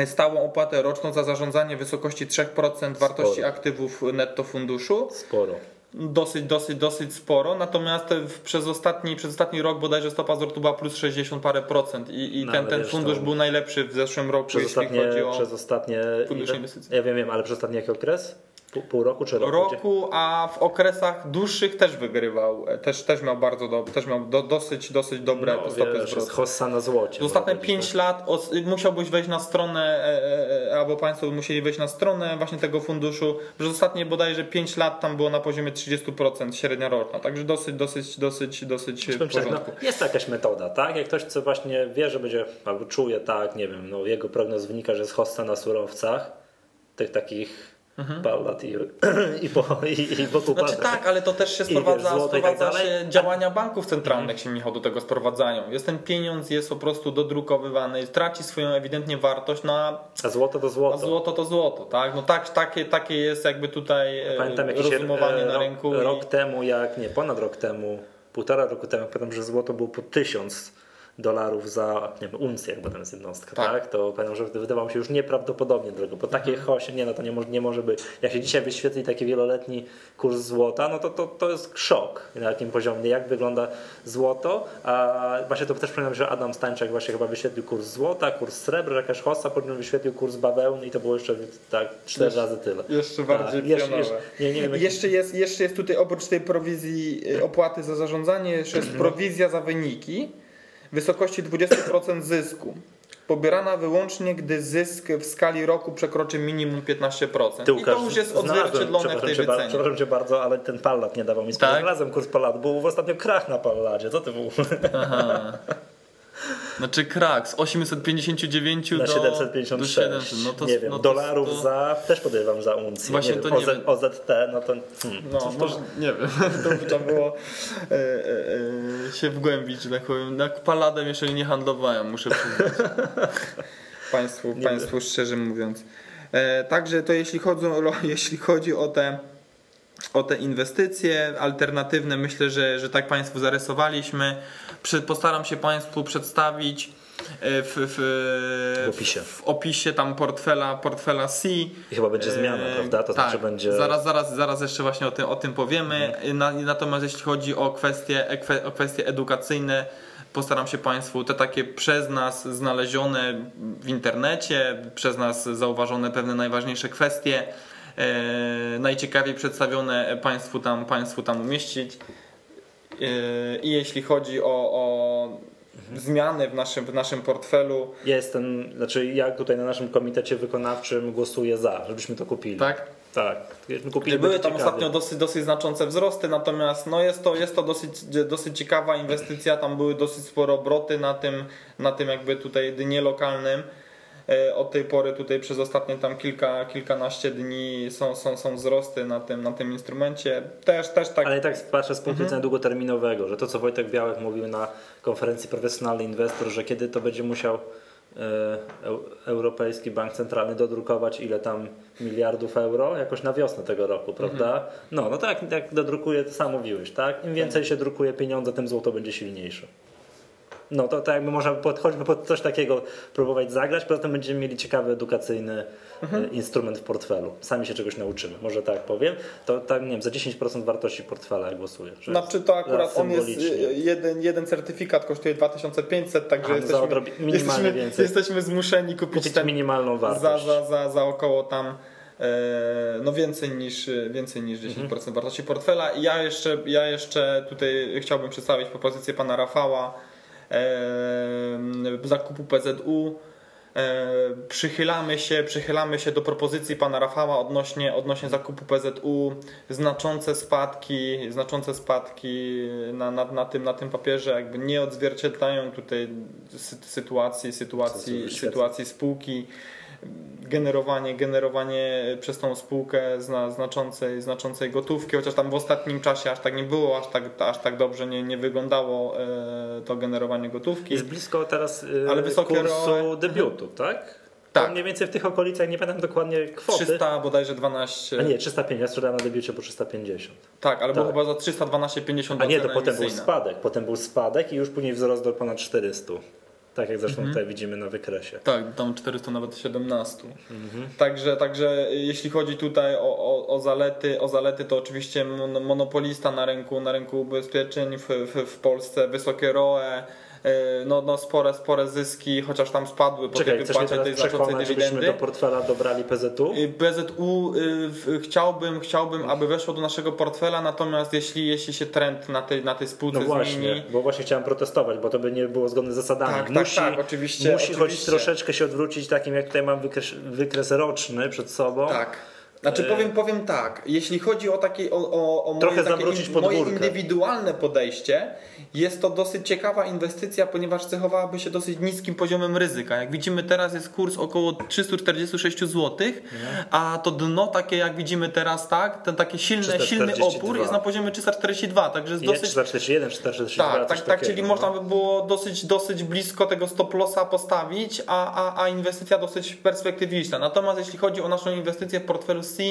stałą opłatę roczną za zarządzanie w wysokości 3% wartości Sporo. aktywów netto funduszu Sporo. Dosyć, dosyć, dosyć sporo, natomiast przez, ostatni, przez ostatni rok bodajże stopa zwrotu była plus 60 parę procent i, i No, ten, ten wiesz, fundusz był najlepszy w zeszłym roku, Przez jeśli ostatnie, chodzi o przez ostatnie fundusz ile- inwestycyjny. Ja wiem, wiem, ale przez ostatni jaki okres? Pół, pół roku czy rok? roku, a w okresach dłuższych też wygrywał, e, też, też miał bardzo dobre, też miał do, dosyć, dosyć dobre no, stopy zwrotu. hossa na złocie. Ostatnie można 5 powiedzieć, lat os- musiałbyś wejść na stronę, e, e, albo Państwo musieli wejść na stronę właśnie tego funduszu. Przez ostatnie bodajże 5 lat tam było na poziomie 30% średnia roczna, także dosyć, dosyć, dosyć, dosyć w tak, porządku. no, jest jakaś metoda, tak? Jak ktoś co właśnie wie, że będzie, albo czuje, tak, nie wiem, no jego prognoz wynika, że jest hossa na surowcach, tych takich pallat i, i, po, i, i wokół Znaczy pallat. tak, ale to też się wiesz, sprowadza, złoto i tak sprowadza się działania banków centralnych się Michał do tego sprowadzają. Jest ten pieniądz jest po prostu dodrukowywany, traci swoją ewidentnie wartość, no a, złoto to a złoto. złoto to złoto, tak? No tak, takie, takie jest jakby tutaj e, Pamiętam jakiś rozumowanie e, na rok, rynku. rok i... temu, jak nie, ponad rok temu, półtora roku temu, pamiętam, że złoto było po tysiąc dolarów za, nie wiem, uncję, jakby tam jest jednostka, Tak. tak. To pamiętam, że wydawało mi się już nieprawdopodobnie drogo, bo takie Mhm. hosie, nie no to nie może, nie może być. Jak się dzisiaj wyświetli taki wieloletni kurs złota, no to, to, to jest szok na jakim poziomie, jak wygląda złoto, a właśnie to też pamiętam, że Adam Stańczak właśnie chyba wyświetlił kurs złota, kurs srebra, jakaś hossa, potem wyświetlił kurs bawełny i to było jeszcze tak cztery Jeszcze- razy tyle. Jeszcze Tak, bardziej jeszcze- pionowe. jeszcze- nie, nie wiem, jak- jeszcze, jest, jeszcze jest tutaj oprócz tej prowizji y, opłaty za zarządzanie, jeszcze jest prowizja za wyniki w wysokości 20% zysku. Pobierana wyłącznie, gdy zysk w skali roku przekroczy minimum 15%. Ty, I to już jest odzwierciedlone w tej bardzo- wycenie. Przepraszam cię bardzo, ale ten pallat nie dawał mi. Tak? Znalazłem kurs palladu, był ostatnio krach na palladzie. Co ty w ogóle? Aha. Znaczy krak z 859 Na do, 756. do 700. No to, nie wiem, no to, dolarów to, za, też podejrzewam za uncję. Właśnie nie to wiem, nie OZ, wiem. OZT, no to... Hmm, No, to, może, nie wiem, to by trzeba było e, e, e, się wgłębić, że tak powiem. Jak paladem jeszcze nie handlowałem, muszę przyznać. państwu, Nie państwu szczerze mówiąc. E, także to jeśli, chodzą, jeśli chodzi o te, o te inwestycje alternatywne, myślę, że, że tak Państwu zarysowaliśmy. Postaram się Państwu przedstawić e, w, w, W opisie. w opisie tam portfela, portfela C. I chyba będzie zmiana, E, prawda? To tak, znaczy będzie... Zaraz, zaraz, zaraz jeszcze właśnie o tym, o tym powiemy. Na, natomiast jeśli chodzi o kwestie, kwe- o kwestie edukacyjne, postaram się Państwu te takie przez nas znalezione w internecie, przez nas zauważone pewne najważniejsze kwestie, e, najciekawiej przedstawione Państwu tam, państwu tam umieścić. E, I jeśli chodzi o, o zmiany w naszym, w naszym portfelu, Ja jestem, znaczy ja tutaj na naszym komitecie wykonawczym głosuję za, żebyśmy to kupili. tak? Tak. Kupili, Były tam ciekawie. ostatnio dosyć, dosyć znaczące wzrosty, natomiast no jest to, jest to dosyć, dosyć ciekawa inwestycja. Tam były dosyć spore obroty na tym, na tym jakby tutaj dnie lokalnym. E, od tej pory tutaj przez ostatnie tam kilka, kilkanaście dni są, są, są wzrosty na tym, na tym instrumencie. Też, też tak. Ale i tak patrzę z punktu mhm. widzenia długoterminowego, że to co Wojtek Białek mówił na konferencji Profesjonalny Inwestor, że kiedy to będzie musiał e, Europejski Bank Centralny dodrukować ile tam miliardów euro jakoś na wiosnę tego roku, prawda? Mhm. No, no tak, jak dodrukuje, to sam mówiłeś, tak? Im więcej tak. się drukuje pieniądze, tym złoto będzie silniejsze. No to, to jakby można pod, choćby pod coś takiego próbować zagrać, poza tym będziemy mieli ciekawy edukacyjny mhm. E, instrument w portfelu. Sami się czegoś nauczymy, może tak powiem. To tak, nie wiem, za 10% wartości portfela głosuję. Znaczy to akurat on jest, e, jeden, jeden certyfikat kosztuje 2500, także A, jesteśmy, jesteśmy, więcej. jesteśmy zmuszeni kupić, kupić ten, minimalną wartość. Za, za, za, za około tam e, no więcej niż, więcej niż 10% mhm. wartości portfela. I ja jeszcze, ja jeszcze tutaj chciałbym przedstawić propozycję pana Rafała, zakupu PZU. Przychylamy się, przychylamy się do propozycji pana Rafała odnośnie, odnośnie zakupu PZU. Znaczące spadki, znaczące spadki na, na, na, tym, na tym papierze jakby nie odzwierciedlają tutaj sytuacji, sytuacji, sytuacji spółki generowanie, generowanie przez tą spółkę zna, znaczącej, znaczącej gotówki, chociaż tam w ostatnim czasie aż tak nie było, aż tak, aż tak dobrze nie, nie wyglądało e, to generowanie gotówki. Jest blisko teraz e, Ale wysokie kursu ro... debiutu, tak? Tak. mniej więcej w tych okolicach, nie pamiętam dokładnie kwoty. 300 bodajże 12. A nie, 305, ja sprzedałem na debiucie po 350. Tak, ale tak. było chyba za 312,50 A nie, to potem był spadek, potem był spadek i już później wzrost do ponad 400. Tak jak zresztą mhm. tutaj widzimy na wykresie. Tak, tam 400 nawet 17. Mhm. Także, także jeśli chodzi tutaj o, o, o, zalety, o zalety, to oczywiście monopolista na rynku, na rynku ubezpieczeń w, w, w Polsce, wysokie ROE, no, no spore, spore zyski, chociaż tam spadły po Czekaj, tej wypłacie tej znaczącej dywidendy. do portfela dobrali PZU? PZU y, chciałbym, chciałbym, aby weszło do naszego portfela, natomiast jeśli, jeśli się trend na tej, na tej spółce no właśnie, zmieni... bo właśnie chciałem protestować, bo to by nie było zgodne z zasadami. Tak, musi, tak, tak, oczywiście. Musi oczywiście. choć troszeczkę się odwrócić takim, jak tutaj mam wykres, wykres roczny przed sobą. Tak znaczy e, powiem, powiem tak, jeśli chodzi o takie o, o, o moje, takie, moje indywidualne podejście, jest to dosyć ciekawa inwestycja, ponieważ cechowałaby się dosyć niskim poziomem ryzyka. Jak widzimy teraz jest kurs około 346 zł, a to dno takie jak widzimy teraz tak, ten taki silny, silny opór jest na poziomie 342, także jest dosyć... 341, 342. Tak, tak, tak czyli no. można by było dosyć, dosyć blisko tego stop lossa postawić, a, a, a inwestycja dosyć perspektywiczna. Natomiast jeśli chodzi o naszą inwestycję w portfelu C,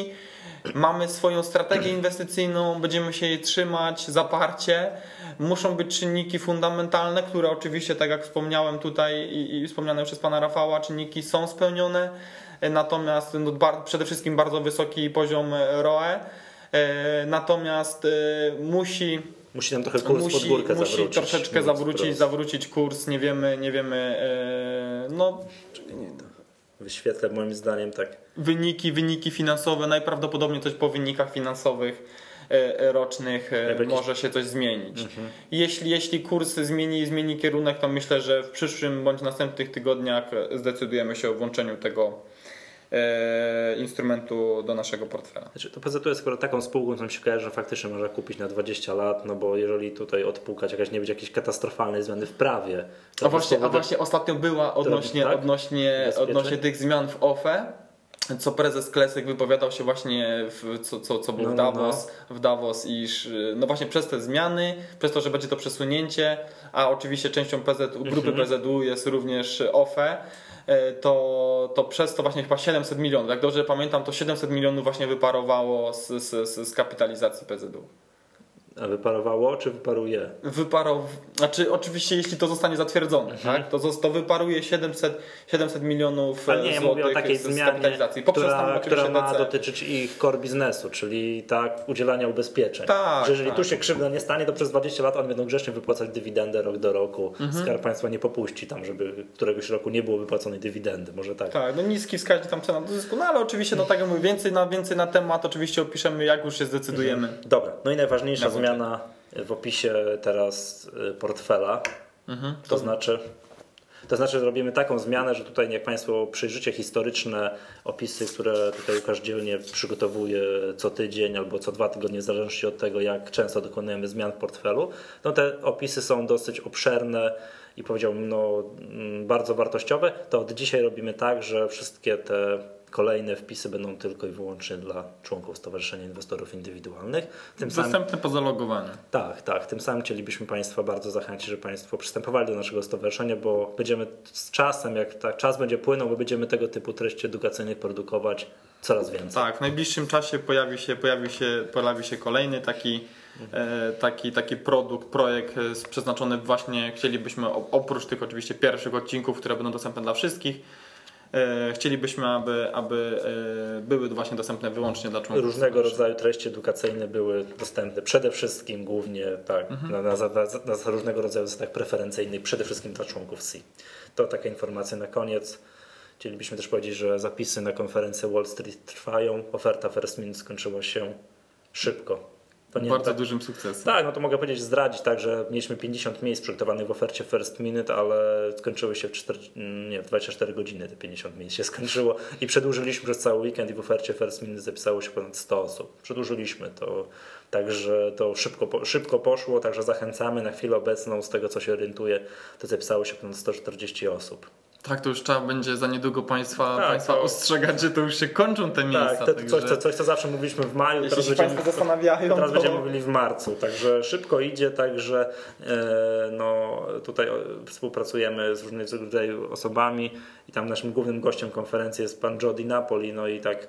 mamy swoją strategię inwestycyjną, będziemy się jej trzymać zaparcie. Muszą być czynniki fundamentalne, które oczywiście, tak jak wspomniałem tutaj i, i wspomniane przez pana Rafała, czynniki są spełnione. Natomiast no, przede wszystkim bardzo wysoki poziom ROE. E, natomiast e, musi Musi nam trochę kurs musi, pod górkę musi zawrócić. troszeczkę zawrócić, zawrócić kurs, nie wiemy, nie wiemy, e, no... Nie, to wyświetlę moim zdaniem tak. Wyniki, wyniki finansowe, najprawdopodobniej coś po wynikach finansowych e, e, rocznych e, może się coś zmienić. Mhm. Jeśli, jeśli kurs zmieni, zmieni kierunek, to myślę, że w przyszłym bądź następnych tygodniach zdecydujemy się o włączeniu tego instrumentu do naszego portfela. Znaczy, to PZU jest skoro taką spółką, co mi się kojarzy, że faktycznie można kupić na 20 lat, no bo jeżeli tutaj odpukać jakaś nie będzie jakiejś katastrofalnej zmiany w prawie. A właśnie, a właśnie ostatnio była odnośnie, tak? odnośnie, odnośnie tych zmian w OFE, co prezes Klesek wypowiadał się właśnie, w, co, co, co było no, w, no, Davos, no. w Davos, iż no właśnie przez te zmiany, przez to, że będzie to przesunięcie, a oczywiście częścią PZU, grupy mhm. PZU jest również OFE, E, to, to przez to właśnie chyba 700 milionów, jak dobrze pamiętam, to 700 milionów właśnie wyparowało z, z, z kapitalizacji PZU. A wyparowało, czy wyparuje? Wyparow... Znaczy, oczywiście, jeśli to zostanie zatwierdzone, mhm. tak? to, to wyparuje 700, 700 milionów A nie, ja mówię o takiej zmianie, która, która ma DC. dotyczyć ich core biznesu, czyli tak udzielania ubezpieczeń. Tak, że jeżeli tak. tu się krzywda nie stanie, to przez 20 lat oni będą grzecznie wypłacać dywidendę rok do roku. Mhm. Skarb Państwa nie popuści tam, żeby któregoś roku nie było wypłaconej dywidendy. Może tak. Tak, no niski wskaźnik tam cena do zysku, no ale oczywiście, no tak jak mówię, więcej na, więcej na temat oczywiście opiszemy, jak już się zdecydujemy. Mhm. Dobra, no i najważniejsza zmiana zmiana w opisie teraz y, portfela. Mhm. To znaczy. To znaczy robimy taką zmianę, że tutaj jak Państwo przyjrzycie historyczne opisy, które tutaj Łukasz dzielnie przygotowuje co tydzień albo co dwa tygodnie, w zależności od tego jak często dokonujemy zmian w portfelu, no te opisy są dosyć obszerne i powiedziałbym no, mm, bardzo wartościowe, to od dzisiaj robimy tak, że wszystkie te kolejne wpisy będą tylko i wyłącznie dla członków Stowarzyszenia Inwestorów Indywidualnych. Tym Dostępne samym, po zalogowaniu. Tak, tak. Tym samym chcielibyśmy Państwa bardzo zachęcić, żeby Państwo przystępowali do naszego stowarzyszenia, bo będziemy z czasem, jak tak czas będzie płynął, my będziemy tego typu treści edukacyjne produkować coraz więcej. Tak, w najbliższym czasie pojawi się, pojawi się, pojawi się kolejny taki E, taki, taki produkt, projekt e, przeznaczony właśnie, chcielibyśmy oprócz tych oczywiście pierwszych odcinków, które będą dostępne dla wszystkich, chcielibyśmy, aby, aby były właśnie dostępne wyłącznie dla członków. Różnego rodzaju treści edukacyjne były dostępne przede wszystkim głównie tak, mhm. na, na, na, na, różnego rodzaju zasadach preferencyjnych, przede wszystkim dla członków C. To taka informacja na koniec. Chcielibyśmy też powiedzieć, że zapisy na konferencję Wall Street trwają. Oferta First Minute skończyła się szybko bardzo tak, dużym sukcesem. Tak, no to mogę powiedzieć, zdradzić tak, że mieliśmy 50 miejsc przygotowanych w ofercie First Minute, ale skończyły się w 4, nie, 24 godziny te 50 miejsc się skończyło i przedłużyliśmy przez cały weekend i w ofercie First Minute zapisało się ponad 100 osób. Przedłużyliśmy to, także to szybko, szybko poszło, także zachęcamy na chwilę obecną z tego co się orientuję, to zapisało się ponad 140 osób. Tak, to już trzeba będzie za niedługo Państwa, tak, państwa to... ostrzegać, że to już się kończą te tak, miejsca. Tak, coś, co, coś, co zawsze mówiliśmy w maju, Jeśli teraz, będziemy, Państwo zastanawiają, teraz to... będziemy mówili w marcu. Także szybko idzie, także e, no, tutaj współpracujemy z różnego rodzaju osobami i tam naszym głównym gościem konferencji jest pan Jody Napoli, no i tak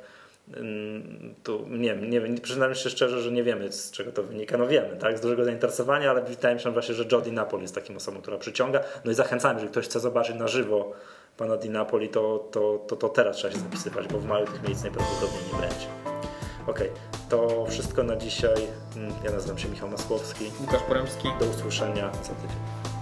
tu nie wiem, nie wiem, przyznam się szczerze, że nie wiemy z czego to wynika. No wiemy, tak, z dużego zainteresowania, ale wydaje mi się właśnie, że Jody Napoli jest takim osobą, która przyciąga. No i zachęcamy, jeżeli ktoś chce zobaczyć na żywo pana Di Napoli, to, to, to, to teraz trzeba się zapisywać, bo w maju tych miejsc najprawdopodobniej nie będzie. Ok, to wszystko na dzisiaj. Ja nazywam się Michał Masłowski. Łukasz Poremski. Do usłyszenia za tydzień.